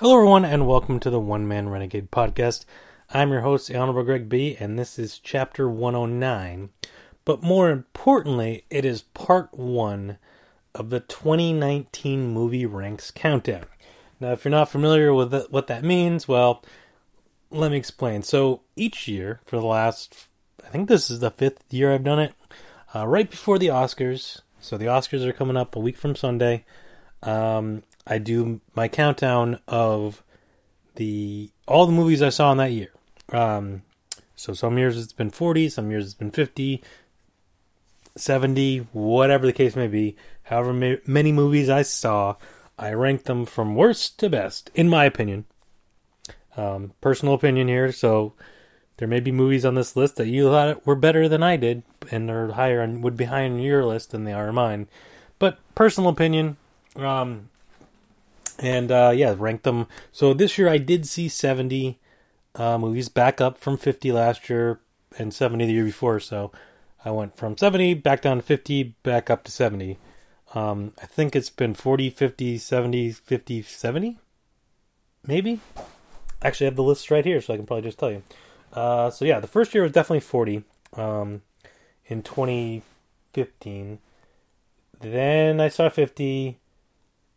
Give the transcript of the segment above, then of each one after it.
Hello, everyone, and welcome to the One Man Renegade podcast. I'm your host, the Honorable Greg B, and this is chapter 109. But more importantly, it is part one of the 2019 movie ranks countdown. Now, if you're not familiar with what that means, well, let me explain. So, each year for the last, I think this is the fifth year I've done it, uh, right before the Oscars. So, the Oscars are coming up a week from Sunday. Um, I do my countdown of the all the movies I saw in that year. Um, so some years it's been 40, some years it's been 50, 70, whatever the case may be. However ma- many movies I saw, I rank them from worst to best, in my opinion. Um, personal opinion here, so there may be movies on this list that you thought were better than I did, and are higher and would be higher on your list than they are mine. But personal opinion, um, and uh, yeah, rank them. So this year I did see 70 uh, movies, back up from 50 last year and 70 the year before. So I went from 70 back down to 50, back up to 70. Um, I think it's been 40, 50, 70, 50, 70? Maybe? Actually, I have the list right here, so I can probably just tell you. Uh, so yeah, the first year was definitely 40 um, in 2015. Then I saw 50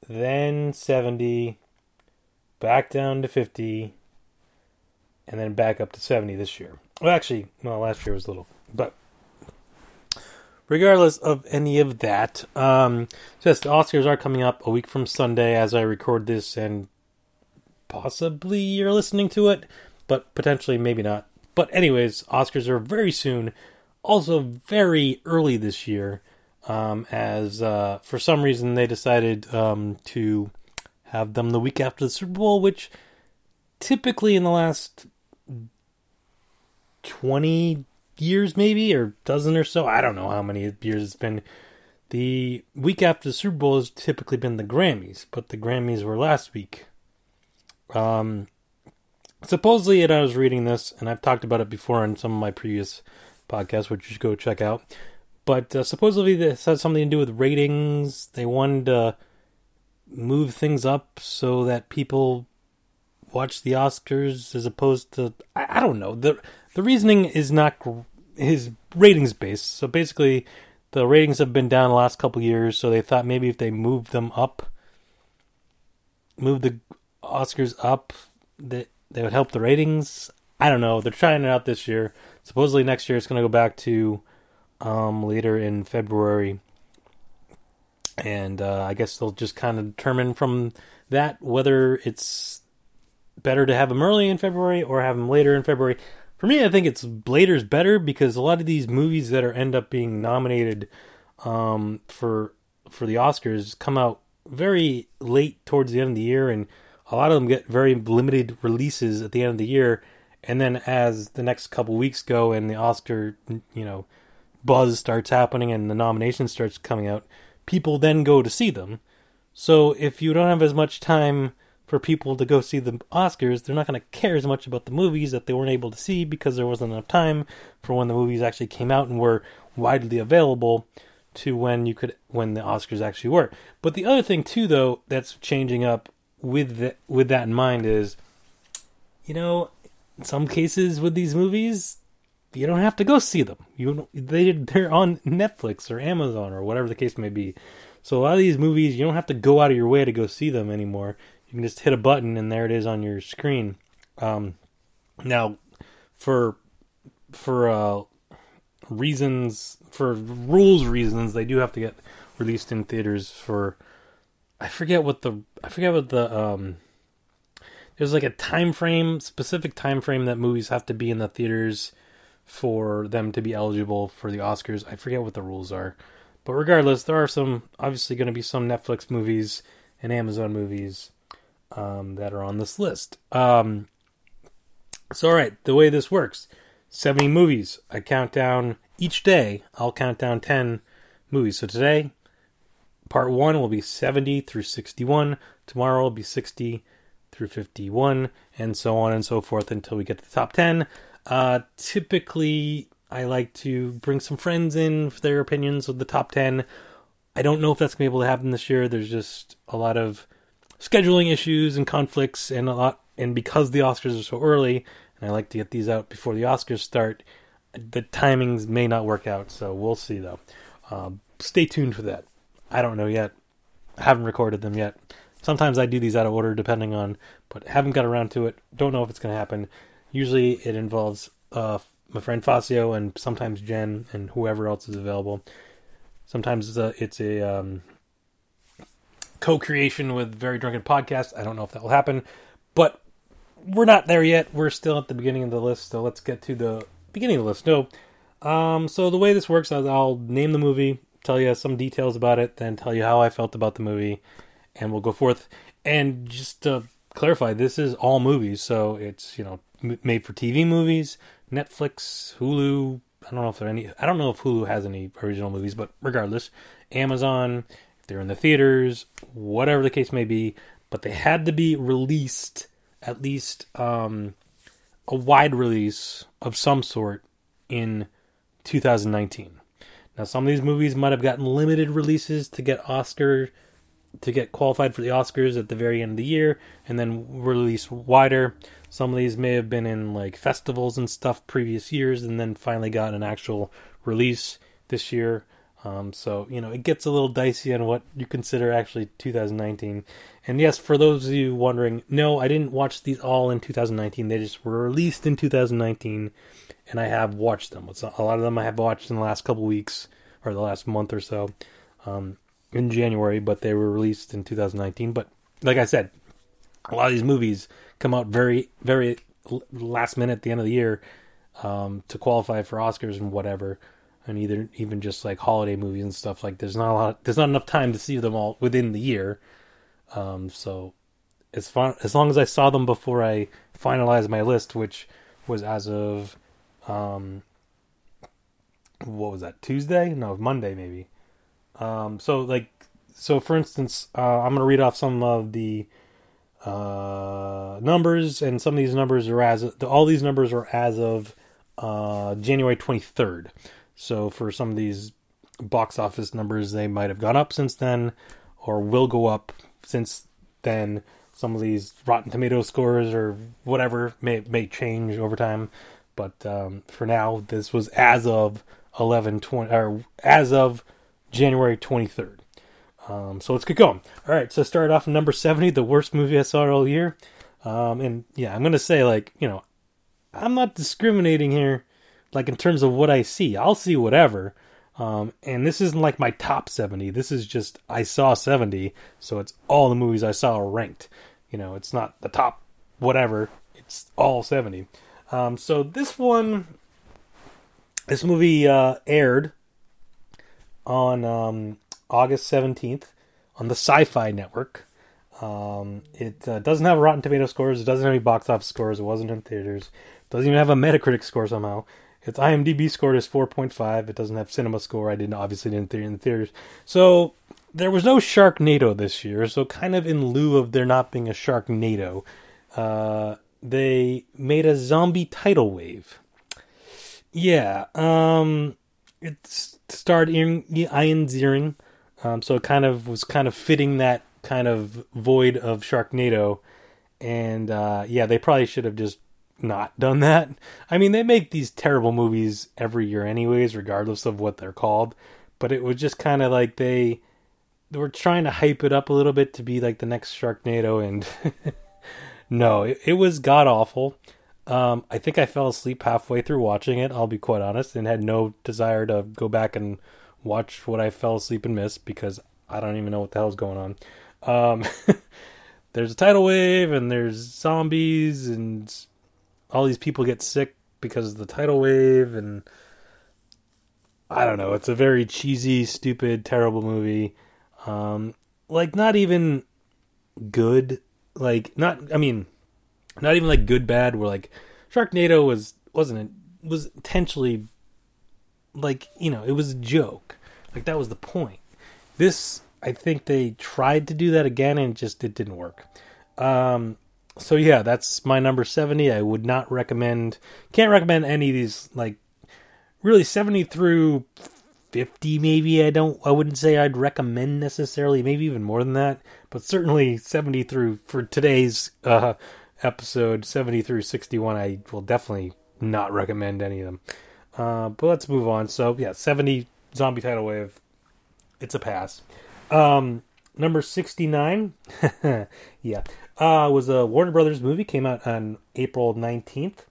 then 70, back down to 50, and then back up to 70 this year. Well, actually, well, last year was a little, but regardless of any of that, um, so yes, the Oscars are coming up a week from Sunday as I record this, and possibly you're listening to it, but potentially maybe not. But anyways, Oscars are very soon, also very early this year um, as uh, for some reason they decided um, to have them the week after the Super Bowl, which typically in the last 20 years, maybe, or dozen or so, I don't know how many years it's been. The week after the Super Bowl has typically been the Grammys, but the Grammys were last week. Um, supposedly, and I was reading this, and I've talked about it before in some of my previous podcasts, which you should go check out. But uh, supposedly this has something to do with ratings. They wanted to move things up so that people watch the Oscars as opposed to I, I don't know. the The reasoning is not is ratings based. So basically, the ratings have been down the last couple years. So they thought maybe if they moved them up, move the Oscars up, that they would help the ratings. I don't know. They're trying it out this year. Supposedly next year it's going to go back to um, later in February. And uh, I guess they'll just kind of determine from that whether it's better to have them early in February or have them later in February. For me, I think it's later is better because a lot of these movies that are end up being nominated um, for for the Oscars come out very late towards the end of the year, and a lot of them get very limited releases at the end of the year. And then as the next couple weeks go and the Oscar, you know, buzz starts happening and the nomination starts coming out, people then go to see them. So if you don't have as much time for people to go see the Oscars, they're not going to care as much about the movies that they weren't able to see because there wasn't enough time for when the movies actually came out and were widely available to when you could when the Oscars actually were. But the other thing too though that's changing up with the, with that in mind is you know, in some cases with these movies, you don't have to go see them. You they they're on Netflix or Amazon or whatever the case may be. So a lot of these movies you don't have to go out of your way to go see them anymore. You can just hit a button and there it is on your screen. Um, now, for for uh, reasons for rules reasons, they do have to get released in theaters for. I forget what the I forget what the um. There's like a time frame, specific time frame that movies have to be in the theaters for them to be eligible for the Oscars. I forget what the rules are. But regardless, there are some obviously going to be some Netflix movies and Amazon movies um, that are on this list. Um, so, all right, the way this works 70 movies. I count down each day, I'll count down 10 movies. So, today, part one will be 70 through 61. Tomorrow will be 60 through 51, and so on and so forth until we get to the top 10. Uh, typically, I like to bring some friends in for their opinions of the top 10. I don't know if that's going to be able to happen this year. There's just a lot of scheduling issues and conflicts and a lot, and because the Oscars are so early, and I like to get these out before the Oscars start, the timings may not work out. So we'll see though. Um, stay tuned for that. I don't know yet. I haven't recorded them yet. Sometimes I do these out of order depending on, but haven't got around to it. Don't know if it's going to happen. Usually it involves uh, my friend Facio and sometimes Jen and whoever else is available. Sometimes it's a, it's a um, co-creation with Very Drunken Podcast. I don't know if that will happen, but we're not there yet. We're still at the beginning of the list, so let's get to the beginning of the list. No, um, so the way this works is I'll name the movie, tell you some details about it, then tell you how I felt about the movie, and we'll go forth. And just to clarify, this is all movies, so it's you know made for TV movies, Netflix, Hulu. I don't know if there any. I don't know if Hulu has any original movies, but regardless, Amazon. If they're in the theaters, whatever the case may be, but they had to be released at least um, a wide release of some sort in 2019. Now, some of these movies might have gotten limited releases to get Oscar to get qualified for the Oscars at the very end of the year, and then released wider. Some of these may have been in like festivals and stuff previous years, and then finally got an actual release this year. Um, so you know it gets a little dicey on what you consider actually 2019. And yes, for those of you wondering, no, I didn't watch these all in 2019. They just were released in 2019 and I have watched them. A lot of them I have watched in the last couple weeks or the last month or so um, in January, but they were released in 2019. But like I said, a lot of these movies come out very, very last minute at the end of the year um, to qualify for Oscars and whatever, and either even just like holiday movies and stuff. Like there's not a lot, there's not enough time to see them all within the year. Um, so as far as long as I saw them before I finalized my list, which was as of um, what was that Tuesday? No, Monday maybe. Um, so like, so for instance, uh, I'm gonna read off some of the uh, numbers, and some of these numbers are as all these numbers are as of uh, January 23rd. So for some of these box office numbers, they might have gone up since then, or will go up since then. Some of these Rotten Tomato scores or whatever may may change over time. But um, for now, this was as of 11 20, or as of January 23rd. Um, so let's get going. All right, so start off number 70, the worst movie I saw all year. Um, and yeah, I'm going to say, like, you know, I'm not discriminating here, like, in terms of what I see. I'll see whatever. Um, and this isn't like my top 70. This is just, I saw 70, so it's all the movies I saw are ranked. You know, it's not the top whatever, it's all 70. Um, so this one, this movie uh, aired on um, August 17th on the Sci Fi Network. Um, it uh, doesn't have Rotten Tomato scores. It doesn't have any box office scores. It wasn't in theaters. It doesn't even have a Metacritic score somehow. Its IMDb score is 4.5. It doesn't have Cinema Score. I didn't obviously didn't theater in the theaters. So there was no Sharknado this year. So kind of in lieu of there not being a Sharknado, uh, they made a zombie tidal wave. Yeah, um, it starred Ian, Ian Ziering, um, so it kind of was kind of fitting that kind of void of Sharknado, and uh, yeah, they probably should have just not done that. I mean, they make these terrible movies every year, anyways, regardless of what they're called. But it was just kind of like they, they were trying to hype it up a little bit to be like the next Sharknado, and No, it, it was god awful. Um, I think I fell asleep halfway through watching it. I'll be quite honest, and had no desire to go back and watch what I fell asleep and missed because I don't even know what the hell's going on. Um, there's a tidal wave, and there's zombies, and all these people get sick because of the tidal wave, and I don't know. It's a very cheesy, stupid, terrible movie. Um, like not even good like not I mean not even like good bad where like Sharknado was wasn't it was intentionally like you know it was a joke. Like that was the point. This I think they tried to do that again and just it didn't work. Um so yeah that's my number 70 I would not recommend can't recommend any of these like really 70 through 50 maybe. I don't I wouldn't say I'd recommend necessarily, maybe even more than that, but certainly 70 through for today's uh episode 70 through 61 I will definitely not recommend any of them. Uh, but let's move on. So yeah, 70 zombie tidal wave. It's a pass. Um, number 69 yeah uh, was a Warner Brothers movie came out on April 19th.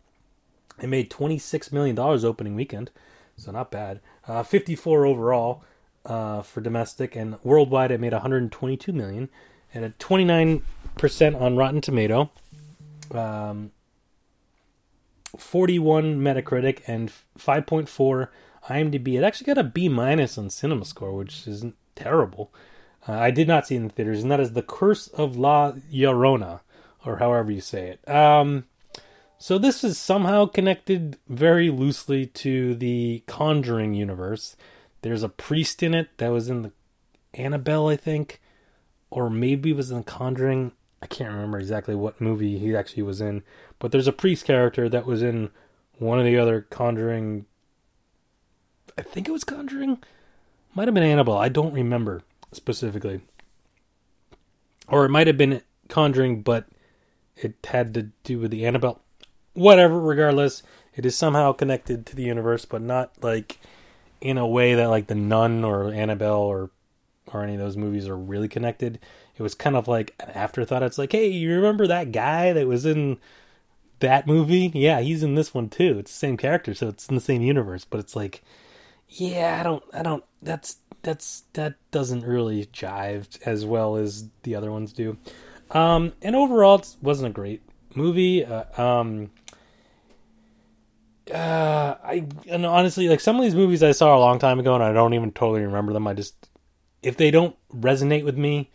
It made 26 million dollars opening weekend. So not bad. Uh, 54 overall uh, for domestic and worldwide. It made 122 million and a 29 percent on Rotten Tomato, um, 41 Metacritic and 5.4 IMDb. It actually got a B minus on Cinema Score, which isn't terrible. Uh, I did not see in the theaters, and that is The Curse of La Llorona, or however you say it. Um, so this is somehow connected very loosely to the Conjuring universe. There's a priest in it that was in the Annabelle, I think, or maybe was in the Conjuring. I can't remember exactly what movie he actually was in, but there's a priest character that was in one of the other Conjuring. I think it was Conjuring. Might have been Annabelle. I don't remember specifically. Or it might have been Conjuring, but it had to do with the Annabelle whatever, regardless, it is somehow connected to the universe, but not like in a way that like the Nun or Annabelle or or any of those movies are really connected. It was kind of like an afterthought. It's like, hey, you remember that guy that was in that movie? Yeah, he's in this one too. It's the same character, so it's in the same universe. But it's like, yeah, I don't, I don't. That's that's that doesn't really jive as well as the other ones do. Um, and overall, it wasn't a great movie. Uh, um, uh, I and honestly, like some of these movies I saw a long time ago, and I don't even totally remember them. I just if they don't resonate with me,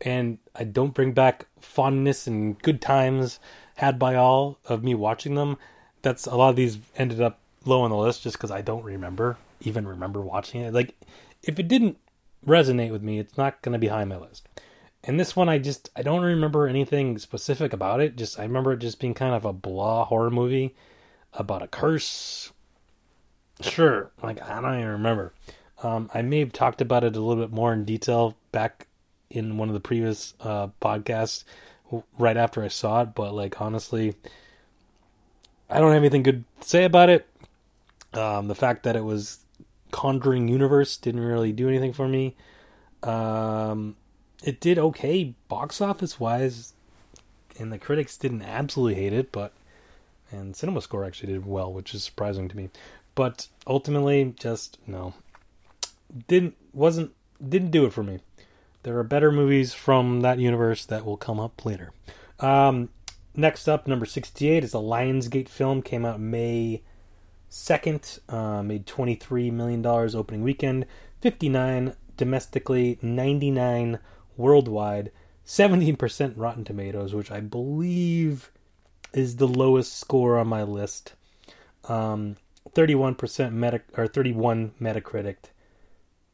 and I don't bring back fondness and good times had by all of me watching them, that's a lot of these ended up low on the list just because I don't remember even remember watching it. Like if it didn't resonate with me, it's not going to be high on my list. And this one, I just I don't remember anything specific about it. Just I remember it just being kind of a blah horror movie about a curse. Sure, like I don't even remember. Um, I may have talked about it a little bit more in detail back in one of the previous uh, podcasts right after I saw it, but like honestly, I don't have anything good to say about it. Um, the fact that it was Conjuring Universe didn't really do anything for me. Um, it did okay box office wise, and the critics didn't absolutely hate it, but and Cinema Score actually did well, which is surprising to me. But ultimately, just no, didn't wasn't didn't do it for me. There are better movies from that universe that will come up later. Um, next up, number sixty-eight is a Lionsgate film. Came out May second. Uh, made twenty-three million dollars opening weekend. Fifty-nine domestically, ninety-nine worldwide. 17% Rotten Tomatoes, which I believe is the lowest score on my list. Um, 31% meta or 31 Metacritic,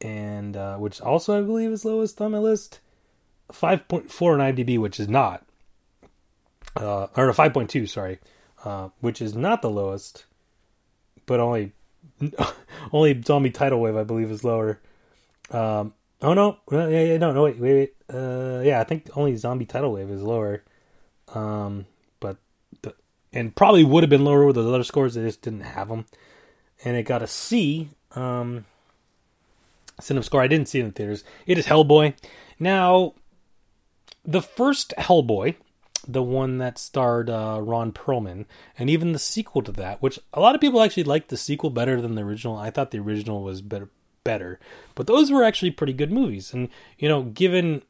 and uh, which also I believe is lowest on my list. 5.4 on IMDb, which is not, uh, or 5.2, sorry, uh, which is not the lowest, but only only Zombie Tidal Wave I believe is lower. Um, oh no, yeah, yeah, no, no, wait, wait, wait. Uh, yeah, I think only Zombie Tidal Wave is lower. Um, but and probably would have been lower with those other scores. They just didn't have them, and it got a C. Um, Cinema score. I didn't see it in the theaters. It is Hellboy. Now, the first Hellboy, the one that starred uh, Ron Perlman, and even the sequel to that, which a lot of people actually liked the sequel better than the original. I thought the original was better, better, but those were actually pretty good movies. And you know, given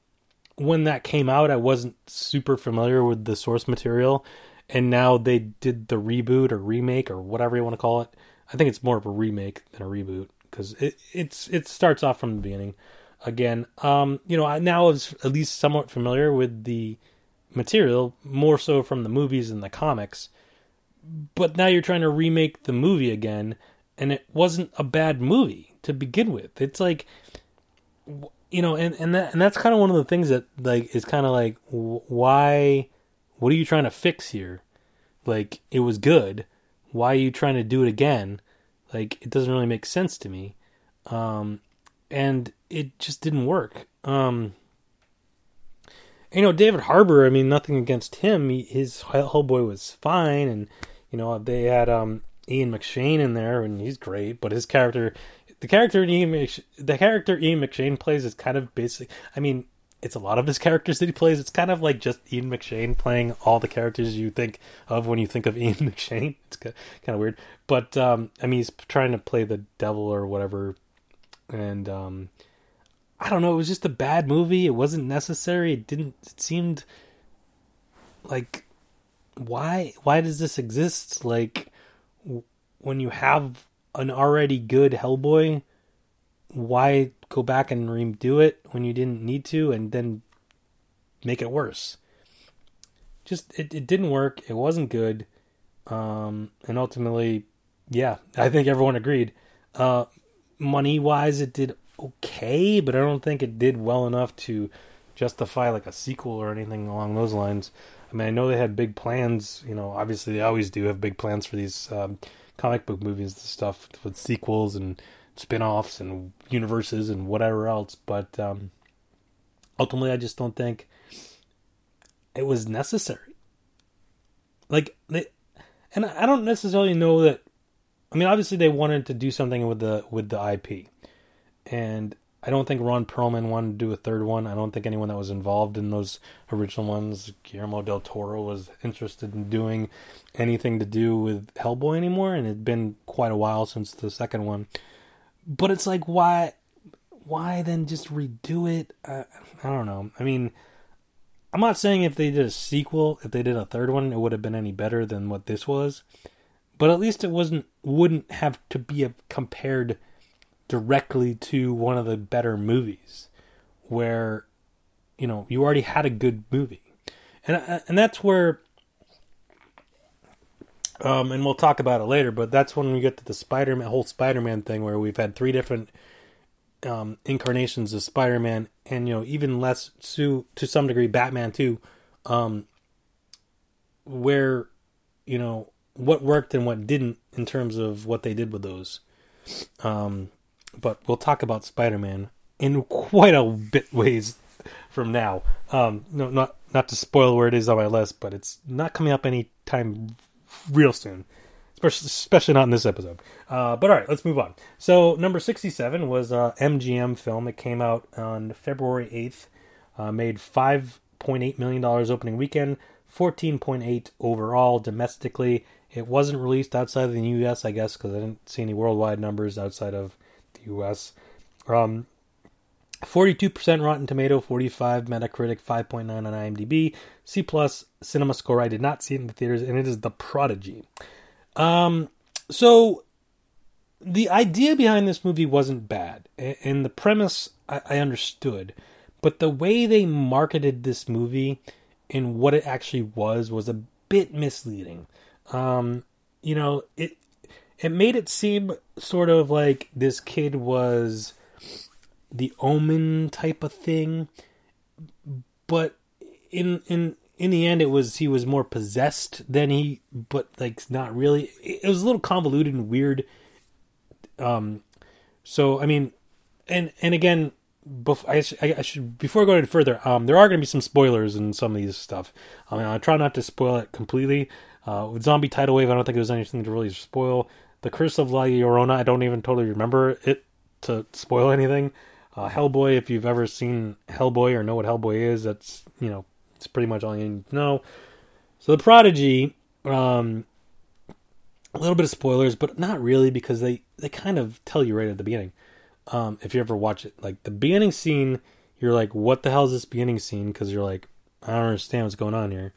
when that came out, I wasn't super familiar with the source material, and now they did the reboot or remake or whatever you want to call it. I think it's more of a remake than a reboot because it it's it starts off from the beginning again. Um, you know, I now is at least somewhat familiar with the material, more so from the movies and the comics. But now you're trying to remake the movie again, and it wasn't a bad movie to begin with. It's like, you know, and and that and that's kind of one of the things that like is kind of like why what are you trying to fix here? Like, it was good. Why are you trying to do it again? Like, it doesn't really make sense to me. um, and it just didn't work. Um, you know, David Harbour. I mean, nothing against him. He, his Hellboy was fine, and you know they had um, Ian McShane in there, and he's great. But his character, the character Ian, Mc, the character Ian McShane plays is kind of basic. I mean, it's a lot of his characters that he plays. It's kind of like just Ian McShane playing all the characters you think of when you think of Ian McShane. It's kind of weird, but um, I mean, he's trying to play the devil or whatever, and um, I don't know. It was just a bad movie. It wasn't necessary. It didn't. It seemed like why? Why does this exist? Like when you have an already good Hellboy, why go back and redo it when you didn't need to and then make it worse? Just it, it didn't work. It wasn't good. Um, and ultimately, yeah, I think everyone agreed. Uh, money wise, it did okay, but I don't think it did well enough to justify like a sequel or anything along those lines. I mean, I know they had big plans. You know, obviously they always do have big plans for these um, comic book movies and stuff with sequels and spin-offs and universes and whatever else. But um, ultimately, I just don't think it was necessary. Like they, and I don't necessarily know that. I mean, obviously they wanted to do something with the with the IP, and I don't think Ron Perlman wanted to do a third one. I don't think anyone that was involved in those original ones, Guillermo del Toro, was interested in doing anything to do with Hellboy anymore. And it'd been quite a while since the second one. But it's like, why, why then just redo it? I, I don't know. I mean, I'm not saying if they did a sequel, if they did a third one, it would have been any better than what this was. But at least it wasn't, wouldn't have to be a, compared directly to one of the better movies where you know you already had a good movie and uh, and that's where um and we'll talk about it later but that's when we get to the spider-man whole spider-man thing where we've had three different um incarnations of spider-man and you know even less to to some degree batman too um where you know what worked and what didn't in terms of what they did with those um but we'll talk about Spider-Man in quite a bit ways from now. Um, no, not not to spoil where it is on my list, but it's not coming up anytime real soon, especially, not in this episode. Uh, but all right, let's move on. So number sixty-seven was a MGM film. It came out on February eighth, uh, made five point eight million dollars opening weekend, fourteen point eight overall domestically. It wasn't released outside of the U.S., I guess, because I didn't see any worldwide numbers outside of the US. Um, 42% Rotten Tomato, 45 Metacritic, 5.9 on IMDb, C plus Cinema Score. I did not see it in the theaters, and it is The Prodigy. Um, so the idea behind this movie wasn't bad, and the premise I, understood, but the way they marketed this movie and what it actually was was a bit misleading. Um, you know, it it made it seem sort of like this kid was the omen type of thing but in in in the end it was he was more possessed than he but like not really. It was a little convoluted and weird. Um so i mean and and again before I, I, should before going any further um there are going to be some spoilers in some of these stuff. I mean i try not to spoil it completely. Uh with zombie tidal wave i don't think there's anything to really spoil. The Curse of La Llorona, I don't even totally remember it to spoil anything. Uh, Hellboy, if you've ever seen Hellboy or know what Hellboy is, that's, you know, it's pretty much all you need to know. So The Prodigy, um, a little bit of spoilers, but not really because they, they kind of tell you right at the beginning. Um, if you ever watch it, like the beginning scene, you're like, what the hell is this beginning scene? Because you're like, I don't understand what's going on here.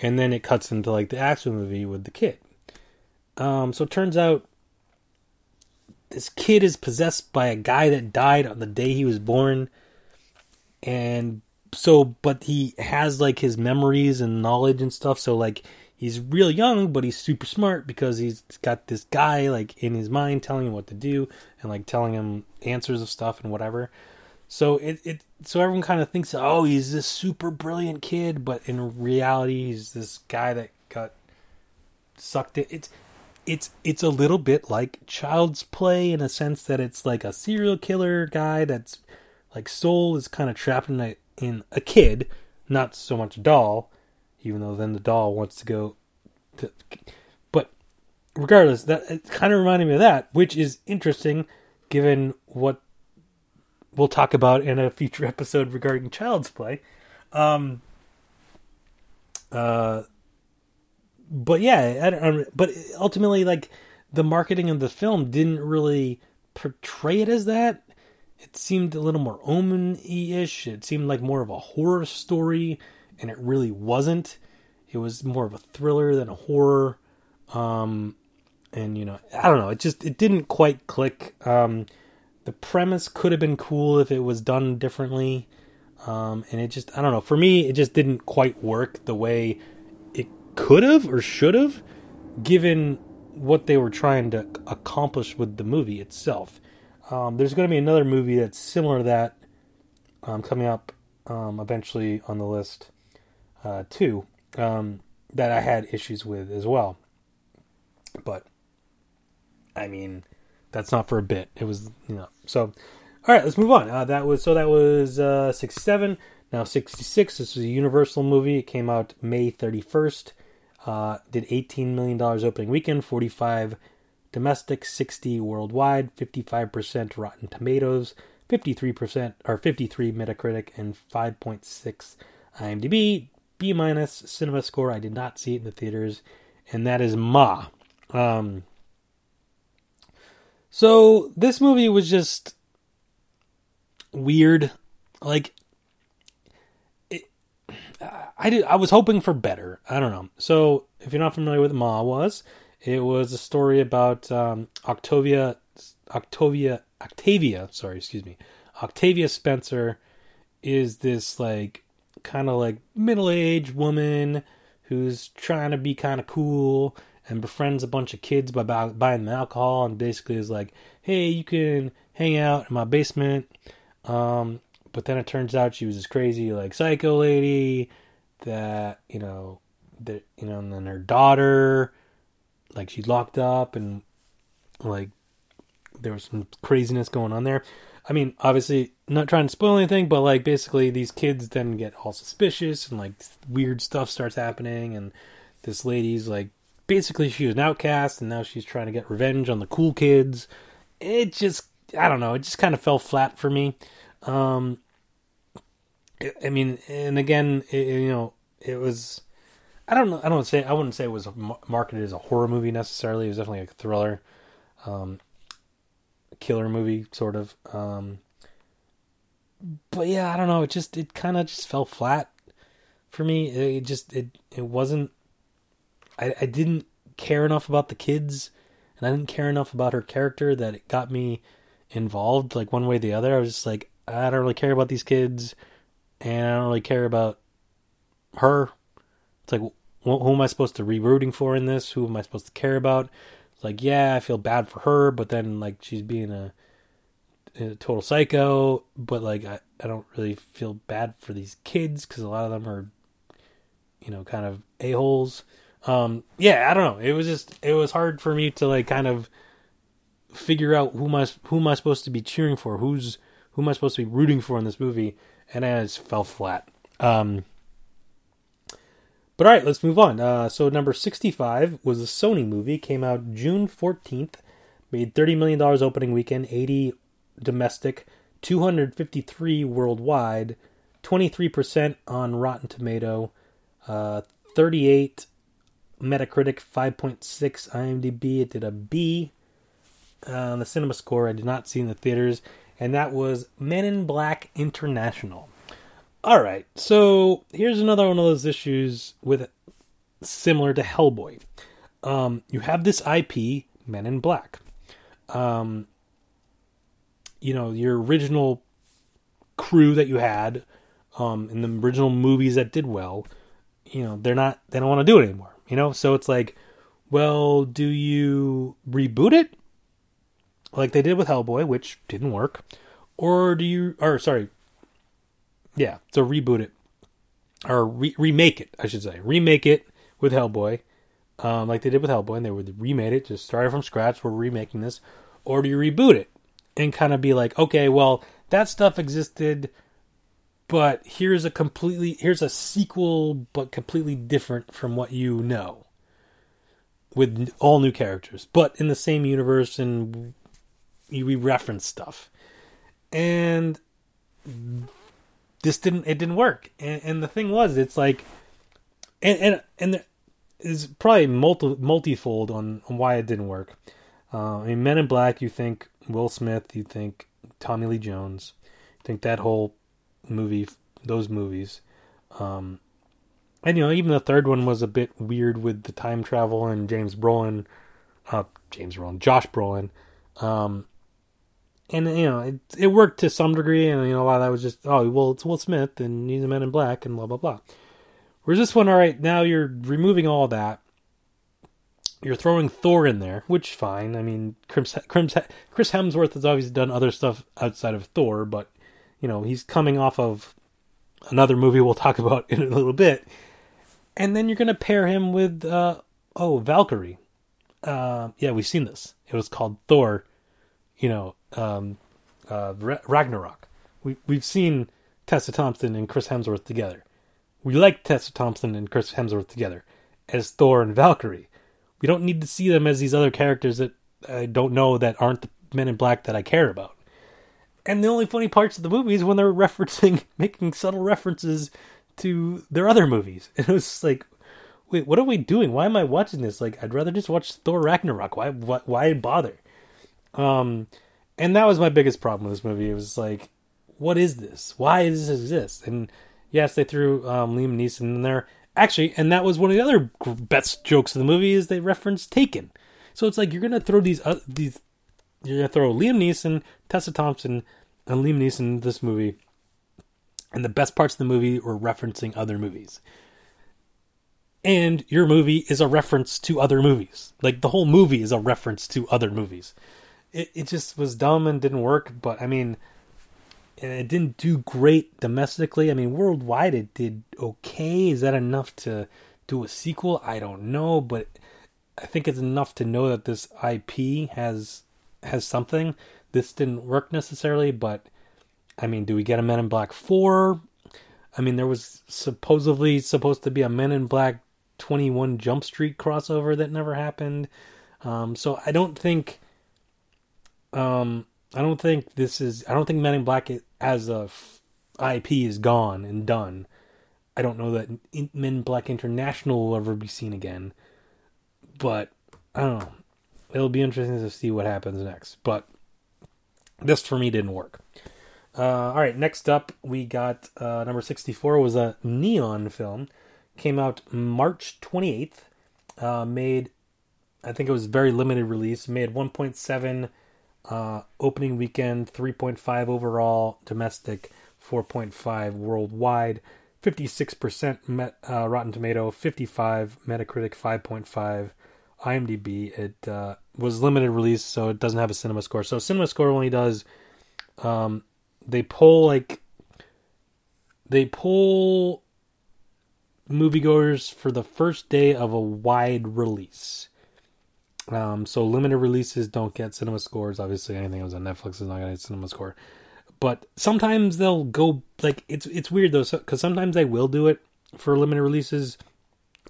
And then it cuts into like the action movie with the kid. Um, so it turns out this kid is possessed by a guy that died on the day he was born. And so, but he has like his memories and knowledge and stuff. So, like, he's real young, but he's super smart because he's got this guy like in his mind telling him what to do and like telling him answers of stuff and whatever. So it, it so everyone kind of thinks, oh, he's this super brilliant kid, but in reality, he's this guy that got sucked in. It's it's it's a little bit like Child's Play in a sense that it's like a serial killer guy that's like soul is kind of trapped in a in a kid, not so much a doll, even though then the doll wants to go. To, but regardless, that it kind of reminded me of that, which is interesting, given what we'll talk about in a future episode regarding Child's Play. Um, uh, but yeah, I don't, but ultimately, like the marketing of the film didn't really portray it as that. It seemed a little more omen-ish. It seemed like more of a horror story, and it really wasn't. It was more of a thriller than a horror. Um, and you know, I don't know. It just it didn't quite click. Um, the premise could have been cool if it was done differently. Um, and it just I don't know. For me, it just didn't quite work the way could have or should have, given what they were trying to accomplish with the movie itself. Um, there's going to be another movie that's similar to that um, coming up um, eventually on the list uh, too um, that I had issues with as well. But I mean, that's not for a bit. It was you know so. All right, let's move on. Uh, that was so that was uh, 67. Now 66. This was a Universal movie. It came out May 31st. Uh, did 18 million dollars opening weekend. 45 domestic, 60 worldwide, 55% Rotten Tomatoes, 53% or 53 Metacritic, and 5.6 IMDb. B minus cinema score. I did not see it in the theaters, and that is Ma. Um, so this movie was just weird. Like, I did. I was hoping for better. I don't know. So if you're not familiar with Ma was, it was a story about um, Octavia, Octavia, Octavia. Sorry, excuse me. Octavia Spencer is this like kind of like middle-aged woman who's trying to be kind of cool and befriends a bunch of kids by buying them alcohol and basically is like, "Hey, you can hang out in my basement." Um, but then it turns out she was this crazy like psycho lady that you know that you know, and then her daughter like she's locked up and like there was some craziness going on there. I mean, obviously not trying to spoil anything, but like basically these kids then get all suspicious and like weird stuff starts happening and this lady's like basically she was an outcast and now she's trying to get revenge on the cool kids. It just I don't know, it just kind of fell flat for me. Um I mean, and again, it, you know, it was I don't know. I don't say I wouldn't say it was marketed as a horror movie necessarily. It was definitely a thriller, um, killer movie sort of. Um, but yeah, I don't know. It just it kind of just fell flat for me. It just it it wasn't. I I didn't care enough about the kids, and I didn't care enough about her character that it got me involved like one way or the other. I was just like, I don't really care about these kids, and I don't really care about her. It's like, who am I supposed to be rooting for in this? Who am I supposed to care about? It's like, yeah, I feel bad for her, but then like she's being a, a total psycho. But like, I, I don't really feel bad for these kids because a lot of them are, you know, kind of a holes. Um, yeah, I don't know. It was just it was hard for me to like kind of figure out who am I who am I supposed to be cheering for? Who's who am I supposed to be rooting for in this movie? And I just fell flat. Um, but all right, let's move on. Uh, so number 65 was a Sony movie. Came out June 14th. Made $30 million opening weekend, 80 domestic, 253 worldwide, 23% on Rotten Tomato, uh, 38 Metacritic, 5.6 IMDb. It did a B on uh, the cinema score. I did not see in the theaters, and that was Men in Black International. All right, so here's another one of those issues with similar to Hellboy. Um, you have this IP, Men in Black. Um, you know your original crew that you had um, in the original movies that did well. You know they're not. They don't want to do it anymore. You know, so it's like, well, do you reboot it like they did with Hellboy, which didn't work, or do you? Or sorry, yeah, so reboot it. Or re- remake it, I should say, remake it with Hellboy, um, like they did with Hellboy, and they would remade it, just started from scratch. We're remaking this, or do you reboot it and kind of be like, okay, well that stuff existed, but here's a completely here's a sequel, but completely different from what you know, with all new characters, but in the same universe, and we reference stuff, and this didn't it didn't work, and, and the thing was, it's like, and and and is probably multi multifold on, on why it didn't work. Uh, I mean, Men in Black, you think Will Smith, you think Tommy Lee Jones, you think that whole movie, those movies. Um, and you know, even the third one was a bit weird with the time travel and James Brolin, uh, James Brolin, Josh Brolin. Um, and you know, it it worked to some degree, and you know, a lot of that was just, oh, well, it's Will Smith and he's a Man in Black and blah blah blah. Whereas this one, all right, now you're removing all that. You're throwing Thor in there, which fine. I mean, Chris, Hemsworth has obviously done other stuff outside of Thor, but you know he's coming off of another movie we'll talk about in a little bit. And then you're going to pair him with uh, oh Valkyrie. Uh, yeah, we've seen this. It was called Thor. You know, um, uh, Ragnarok. We we've seen Tessa Thompson and Chris Hemsworth together. We like Tessa Thompson and Chris Hemsworth together as Thor and Valkyrie. We don't need to see them as these other characters that I don't know that aren't the men in black that I care about. And the only funny parts of the movie is when they're referencing, making subtle references to their other movies. And it was like, wait, what are we doing? Why am I watching this? Like, I'd rather just watch Thor Ragnarok. Why, why, why bother? Um, and that was my biggest problem with this movie. It was like, what is this? Why does this exist? And yes, they threw um, Liam Neeson in there. Actually, and that was one of the other best jokes of the movie is they referenced Taken. So it's like you're gonna throw these uh, these you're gonna throw Liam Neeson, Tessa Thompson, and Liam Neeson in this movie, and the best parts of the movie were referencing other movies. And your movie is a reference to other movies. Like the whole movie is a reference to other movies. It it just was dumb and didn't work. But I mean, it didn't do great domestically. I mean, worldwide it did okay. Is that enough to do a sequel? I don't know, but I think it's enough to know that this IP has has something. This didn't work necessarily, but I mean, do we get a Men in Black 4? I mean, there was supposedly supposed to be a Men in Black 21 Jump Street crossover that never happened. Um, so I don't think um, I don't think this is. I don't think Men in Black as a f- IP is gone and done. I don't know that Men in Black International will ever be seen again. But I don't know. It'll be interesting to see what happens next. But this for me didn't work. Uh, all right, next up we got uh, number sixty-four was a neon film. Came out March twenty-eighth. Uh, made, I think it was very limited release. Made one point seven uh, opening weekend 3.5 overall domestic, 4.5 worldwide, 56% met, uh, Rotten Tomato, 55 Metacritic, 5.5 IMDb. It uh, was limited release, so it doesn't have a cinema score. So cinema score only does um, they pull like they pull moviegoers for the first day of a wide release. Um, so limited releases don't get cinema scores. Obviously, anything that was on Netflix is not going to get cinema score. But sometimes they'll go like it's it's weird though because so, sometimes they will do it for limited releases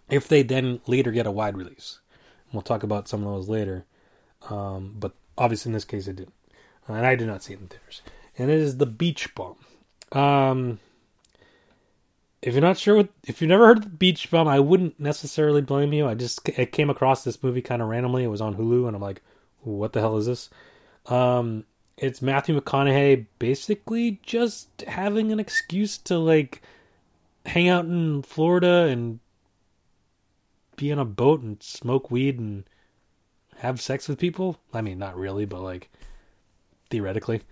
if they then later get a wide release. And we'll talk about some of those later. Um, but obviously in this case it didn't, and I did not see it in theaters. And it is the Beach Bum. Um, if you're not sure what, if you've never heard of Beach Bum, I wouldn't necessarily blame you. I just I came across this movie kind of randomly. It was on Hulu, and I'm like, what the hell is this? Um, it's Matthew McConaughey basically just having an excuse to like hang out in Florida and be on a boat and smoke weed and have sex with people. I mean, not really, but like theoretically.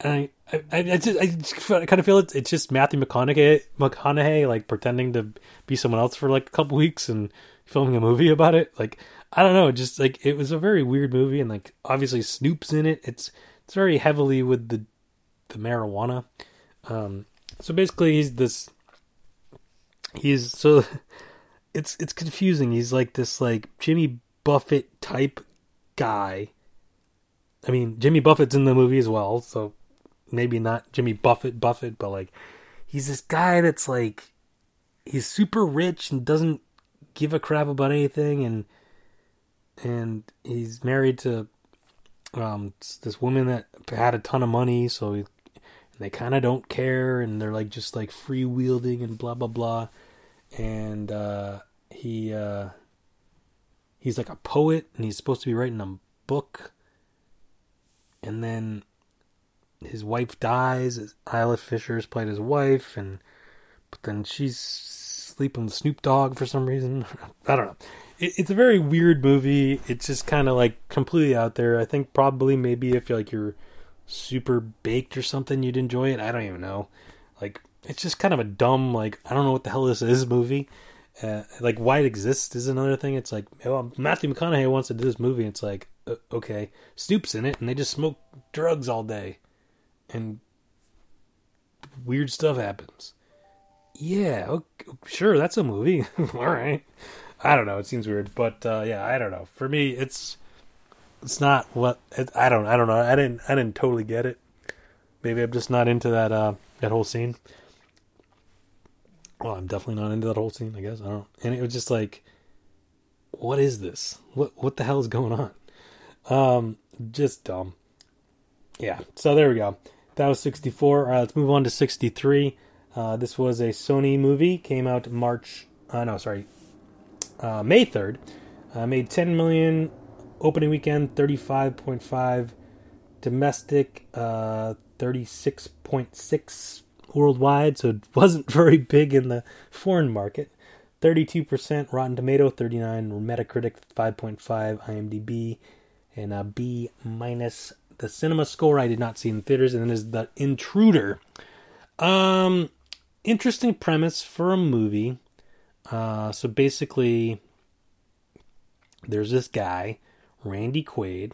And I, I, I just, I just kind of feel it's, just Matthew McConaughey, McConaughey, like pretending to be someone else for like a couple weeks and filming a movie about it. Like, I don't know, just like it was a very weird movie, and like obviously Snoop's in it. It's it's very heavily with the the marijuana. Um, so basically, he's this. He's so it's it's confusing. He's like this like Jimmy Buffett type guy. I mean, Jimmy Buffett's in the movie as well, so maybe not Jimmy Buffett Buffett, but like he's this guy that's like he's super rich and doesn't give a crap about anything and and he's married to um this woman that had a ton of money so he, they kind of don't care and they're like just like free wielding and blah blah blah. And uh he uh he's like a poet and he's supposed to be writing a book. And then his wife dies Isla Fisher's played his wife and but then she's sleeping with Snoop Dogg for some reason. I don't know. It, it's a very weird movie. It's just kind of like completely out there. I think probably maybe if you're like you're super baked or something you'd enjoy it. I don't even know. Like it's just kind of a dumb like I don't know what the hell this is movie. Uh, like why it exists is another thing. It's like well, Matthew McConaughey wants to do this movie. It's like uh, okay, Snoop's in it, and they just smoke drugs all day, and weird stuff happens. Yeah, okay, sure, that's a movie. all right, I don't know. It seems weird, but uh, yeah, I don't know. For me, it's it's not what it, I don't I don't know. I didn't I didn't totally get it. Maybe I'm just not into that uh, that whole scene well, I'm definitely not into that whole scene. I guess I don't. And it was just like, what is this? What what the hell is going on? Um, just dumb. Yeah. So there we go. That was 64. All right, let's move on to 63. Uh, this was a Sony movie. Came out March. Uh, no, sorry, uh, May 3rd. Uh, made 10 million opening weekend, 35.5 domestic, uh, 36.6 worldwide, so it wasn't very big in the foreign market. 32% Rotten Tomato, 39 Metacritic, 5.5 IMDb, and a B minus. The cinema score I did not see in theaters, and then is The Intruder. Um, interesting premise for a movie. Uh, so basically, there's this guy, Randy Quaid.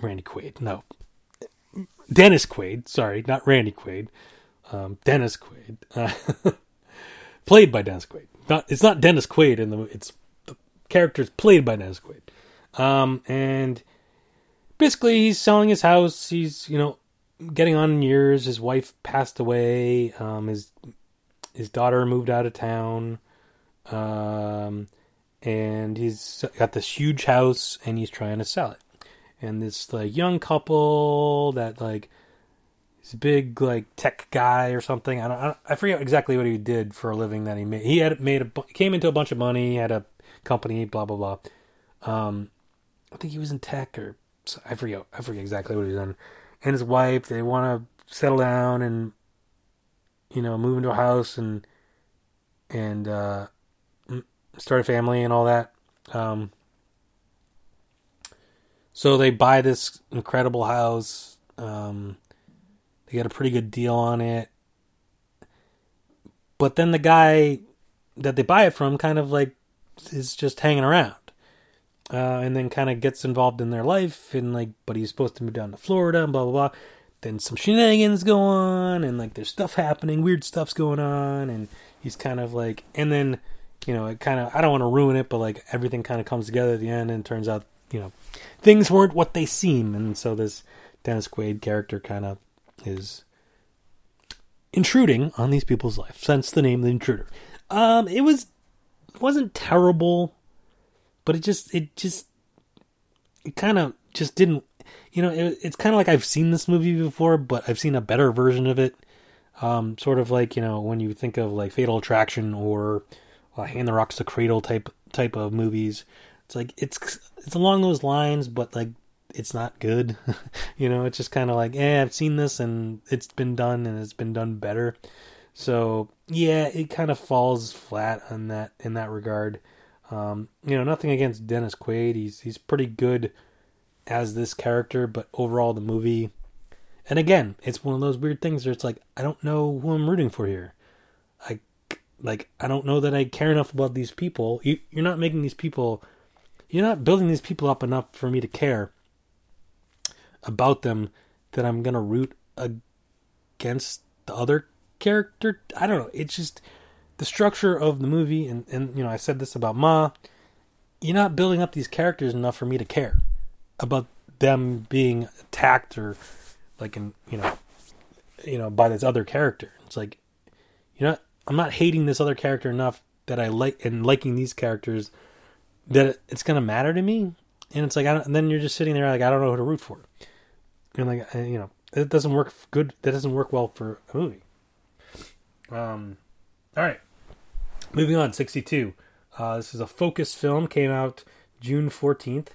Randy Quaid, no. Dennis Quaid, sorry, not Randy Quaid um, Dennis Quaid, uh, played by Dennis Quaid. Not it's not Dennis Quaid in the. It's the character's played by Dennis Quaid. Um, and basically, he's selling his house. He's you know getting on in years. His wife passed away. Um, his his daughter moved out of town. Um, and he's got this huge house, and he's trying to sell it. And this like young couple that like a big like tech guy or something. I don't, I, I forget exactly what he did for a living that he made. He had made a came into a bunch of money, had a company, blah blah blah. Um, I think he was in tech or I forget. I forget exactly what he's in. And his wife, they want to settle down and you know move into a house and and uh, start a family and all that. Um, so they buy this incredible house. Um, they got a pretty good deal on it. But then the guy that they buy it from kind of like is just hanging around. Uh, and then kind of gets involved in their life and like but he's supposed to move down to Florida and blah blah blah. Then some shenanigans go on and like there's stuff happening, weird stuff's going on and he's kind of like and then you know, it kind of I don't want to ruin it, but like everything kind of comes together at the end and turns out, you know, things weren't what they seem and so this Dennis Quaid character kind of is intruding on these people's life Since the name, the intruder. Um, it was wasn't terrible, but it just it just it kind of just didn't. You know, it, it's kind of like I've seen this movie before, but I've seen a better version of it. Um, sort of like you know when you think of like Fatal Attraction or uh, Hand That Rocks the Cradle type type of movies. It's like it's it's along those lines, but like it's not good. you know, it's just kind of like, eh, I've seen this and it's been done and it's been done better. So yeah, it kind of falls flat on that in that regard. Um, you know, nothing against Dennis Quaid. He's he's pretty good as this character, but overall the movie. And again, it's one of those weird things where it's like I don't know who I'm rooting for here. I like I don't know that I care enough about these people. You, you're not making these people. You're not building these people up enough for me to care about them that I'm gonna root against the other character. I don't know. It's just the structure of the movie, and, and you know, I said this about Ma, you're not building up these characters enough for me to care about them being attacked or like in you know you know by this other character. It's like you know I'm not hating this other character enough that I like and liking these characters that it's gonna matter to me. And it's like I don't, and then you're just sitting there like I don't know who to root for, and like you know it doesn't work good. That doesn't work well for a movie. Um, all right. Moving on, 62. Uh, this is a Focus film, came out June 14th.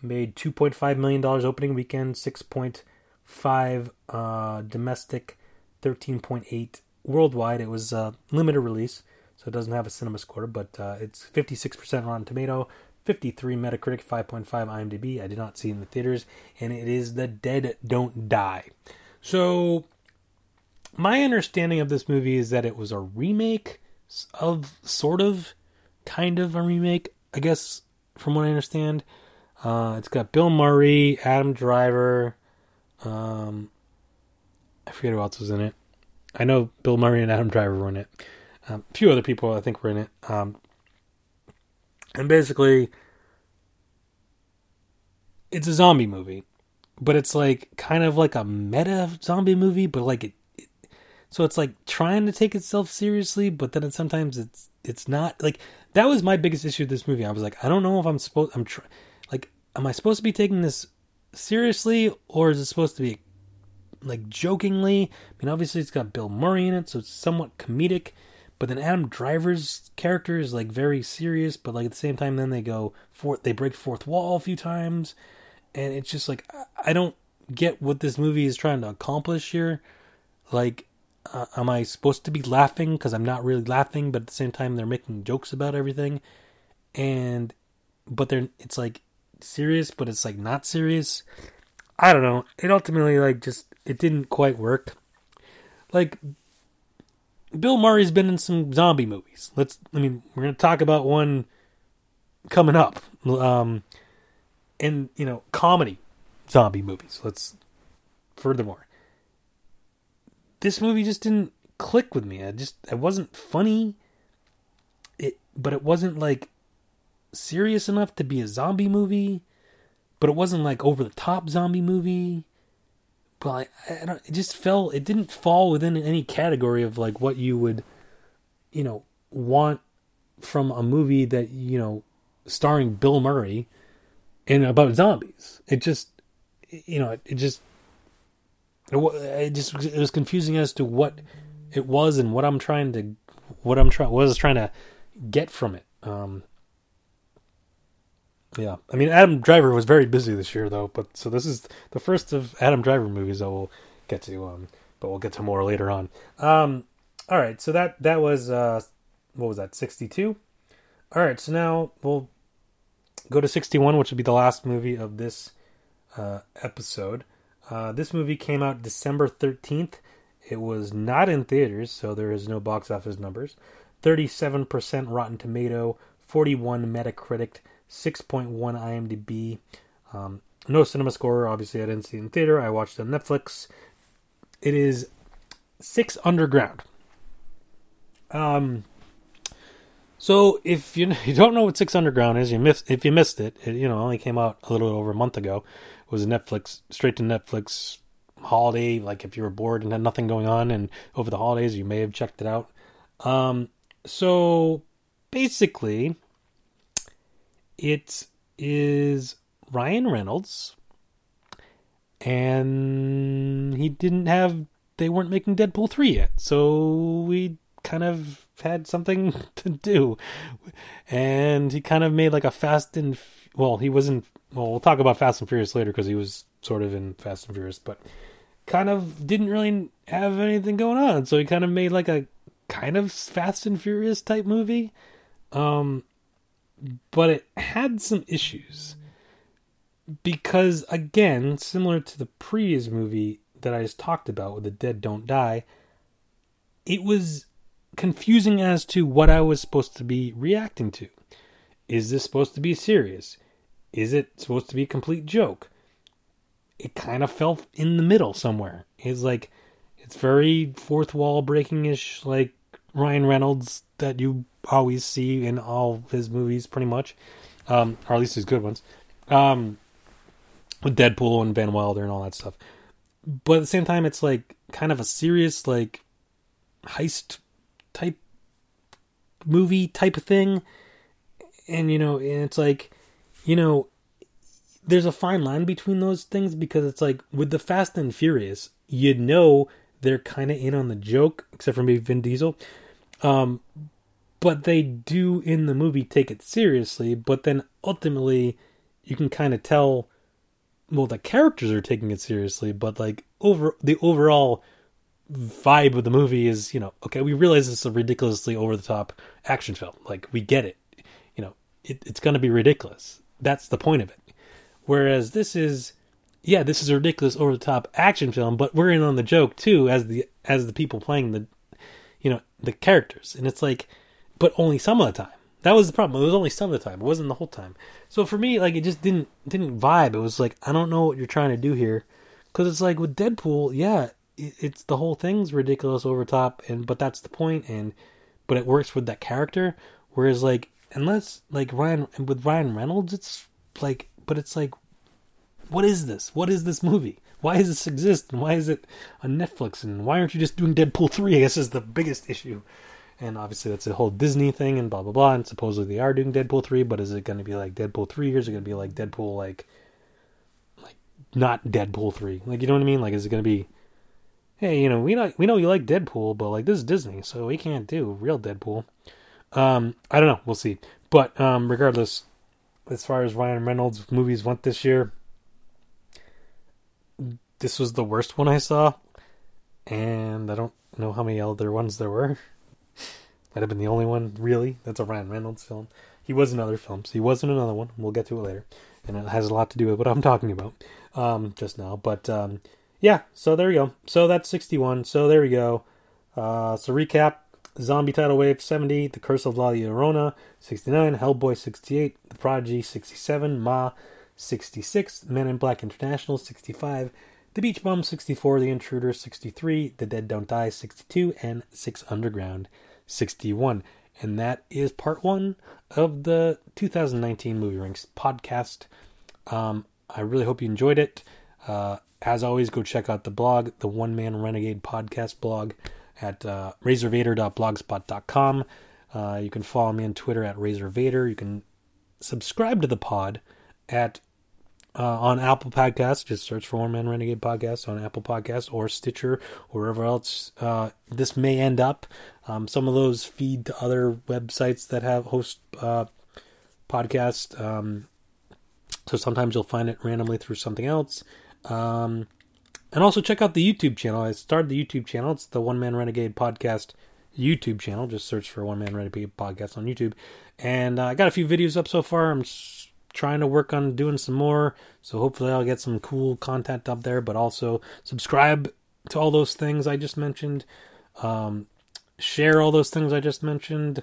Made $2.5 million opening weekend, 6.5 uh, domestic, 13.8 worldwide. It was a limited release, so it doesn't have a cinema score, but uh, it's 56% Rotten Tomato, 53 Metacritic, 5.5 IMDb. I did not see it in the theaters, and it is The Dead Don't Die. So, my understanding of this movie is that it was a remake of sort of kind of a remake, I guess, from what I understand. Uh, it's got Bill Murray, Adam Driver. Um, I forget who else was in it. I know Bill Murray and Adam Driver were in it. Um, a few other people I think were in it. Um, and basically, it's a zombie movie, but it's like kind of like a meta zombie movie, but like it, it so it's like trying to take itself seriously, but then it, sometimes it's it's not like that was my biggest issue with this movie. I was like, I don't know if I'm supposed I'm tr- like am I supposed to be taking this seriously or is it supposed to be like jokingly? I mean, obviously it's got Bill Murray in it, so it's somewhat comedic. But then Adam Driver's character is like very serious, but like at the same time, then they go fourth, they break fourth wall a few times, and it's just like I don't get what this movie is trying to accomplish here. Like, uh, am I supposed to be laughing because I'm not really laughing, but at the same time they're making jokes about everything, and but they're it's like serious, but it's like not serious. I don't know. It ultimately like just it didn't quite work. Like Bill Murray's been in some zombie movies. Let's I mean, we're to talk about one coming up. Um and, you know, comedy zombie movies. Let's furthermore. This movie just didn't click with me. I just it wasn't funny. It but it wasn't like serious enough to be a zombie movie, but it wasn't like over the top zombie movie. But I, I don't, it just fell. It didn't fall within any category of like what you would, you know, want from a movie that you know, starring Bill Murray, and about zombies. It just, you know, it, it just, it, just it was confusing as to what it was and what I'm trying to, what I'm trying, was trying to get from it. Um, yeah, I mean Adam Driver was very busy this year though, but so this is the first of Adam Driver movies that we'll get to. Um, but we'll get to more later on. Um, all right, so that that was uh, what was that sixty two? All right, so now we'll go to sixty one, which would be the last movie of this uh, episode. Uh, this movie came out December thirteenth. It was not in theaters, so there is no box office numbers. Thirty-seven percent Rotten Tomato, forty-one Metacritic. 6.1 IMDb. Um, no cinema score. Obviously, I didn't see in theater. I watched on Netflix. It is Six Underground. Um, so if you you don't know what Six Underground is, you miss if you missed it. It you know only came out a little over a month ago. It was a Netflix straight to Netflix holiday. Like if you were bored and had nothing going on, and over the holidays you may have checked it out. Um, so basically, it is Ryan Reynolds, and he didn't have. They weren't making Deadpool three yet, so we kind of had something to do, and he kind of made like a Fast and well, he wasn't. Well, we'll talk about Fast and Furious later because he was sort of in Fast and Furious, but kind of didn't really have anything going on, so he kind of made like a kind of Fast and Furious type movie. Um, but it had some issues because again similar to the previous movie that i just talked about with the dead don't die it was confusing as to what i was supposed to be reacting to. Is this supposed to be serious? Is it supposed to be a complete joke? It kind of fell in the middle somewhere. It's like it's very fourth wall breaking ish like Ryan Reynolds that you always see in all his movies, pretty much, um, or at least his good ones, um, with Deadpool and Van Wilder and all that stuff. But at the same time, it's like kind of a serious, like heist type movie type of thing, and you know, and it's like, you know, there's a fine line between those things because it's like with the Fast and Furious, you know they're kind of in on the joke, except for maybe Vin Diesel. Um, but they do in the movie take it seriously, but then ultimately you can kind of tell well the characters are taking it seriously, but like over the overall vibe of the movie is, you know, okay, we realize it's a ridiculously over the top action film. Like we get it. You know, it, it's going to be ridiculous. That's the point of it. Whereas this is yeah, this is a ridiculous over the top action film, but we're in on the joke too as the as the people playing the you know, the characters. And it's like but only some of the time. That was the problem. It was only some of the time. It wasn't the whole time. So for me, like it just didn't didn't vibe. It was like I don't know what you're trying to do here, because it's like with Deadpool, yeah, it's the whole thing's ridiculous over top, and but that's the point, and but it works with that character. Whereas like unless like Ryan with Ryan Reynolds, it's like, but it's like, what is this? What is this movie? Why does this exist? And why is it on Netflix? And why aren't you just doing Deadpool three? I guess is the biggest issue and obviously that's a whole Disney thing and blah blah blah. And supposedly they are doing Deadpool three, but is it going to be like Deadpool three, or is it going to be like Deadpool like like not Deadpool three? Like you know what I mean? Like is it going to be hey, you know we know we know you like Deadpool, but like this is Disney, so we can't do real Deadpool. Um, I don't know, we'll see. But um, regardless, as far as Ryan Reynolds movies went this year, this was the worst one I saw, and I don't know how many other ones there were. Might have been the only one, really. That's a Ryan Reynolds film. He was in other films. He was in another one. We'll get to it later. And it has a lot to do with what I'm talking about um, just now. But um, yeah, so there you go. So that's 61. So there we go. Uh, so recap Zombie Tidal Wave 70, The Curse of La Llorona 69, Hellboy 68, The Prodigy 67, Ma 66, Men in Black International 65, The Beach Bum 64, The Intruder 63, The Dead Don't Die 62, and Six Underground 61. And that is part one of the 2019 Movie Ranks podcast. Um, I really hope you enjoyed it. Uh, as always, go check out the blog, the One Man Renegade podcast blog at uh, razorvader.blogspot.com. Uh, you can follow me on Twitter at razorvader. You can subscribe to the pod at uh, on Apple Podcasts. Just search for One Man Renegade Podcast on Apple Podcasts or Stitcher or wherever else uh, this may end up. Um, some of those feed to other websites that have host uh, podcasts. Um, so sometimes you'll find it randomly through something else. Um, and also check out the YouTube channel. I started the YouTube channel. It's the One Man Renegade Podcast YouTube channel. Just search for One Man Renegade Podcast on YouTube. And uh, I got a few videos up so far. I'm trying to work on doing some more. So hopefully I'll get some cool content up there. But also subscribe to all those things I just mentioned. Um, share all those things I just mentioned.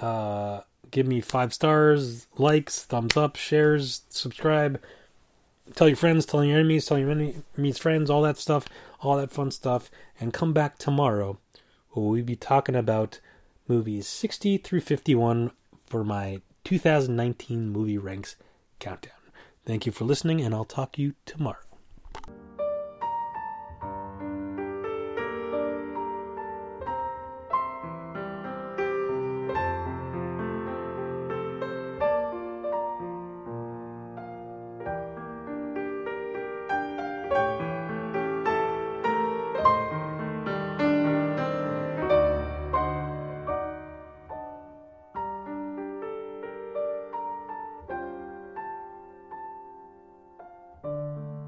Uh, give me five stars, likes, thumbs up, shares, subscribe. Tell your friends, tell your enemies, tell your enemies' friends, all that stuff, all that fun stuff. And come back tomorrow. We'll be talking about movies 60 through 51 for my 2019 movie ranks countdown. Thank you for listening, and I'll talk to you tomorrow.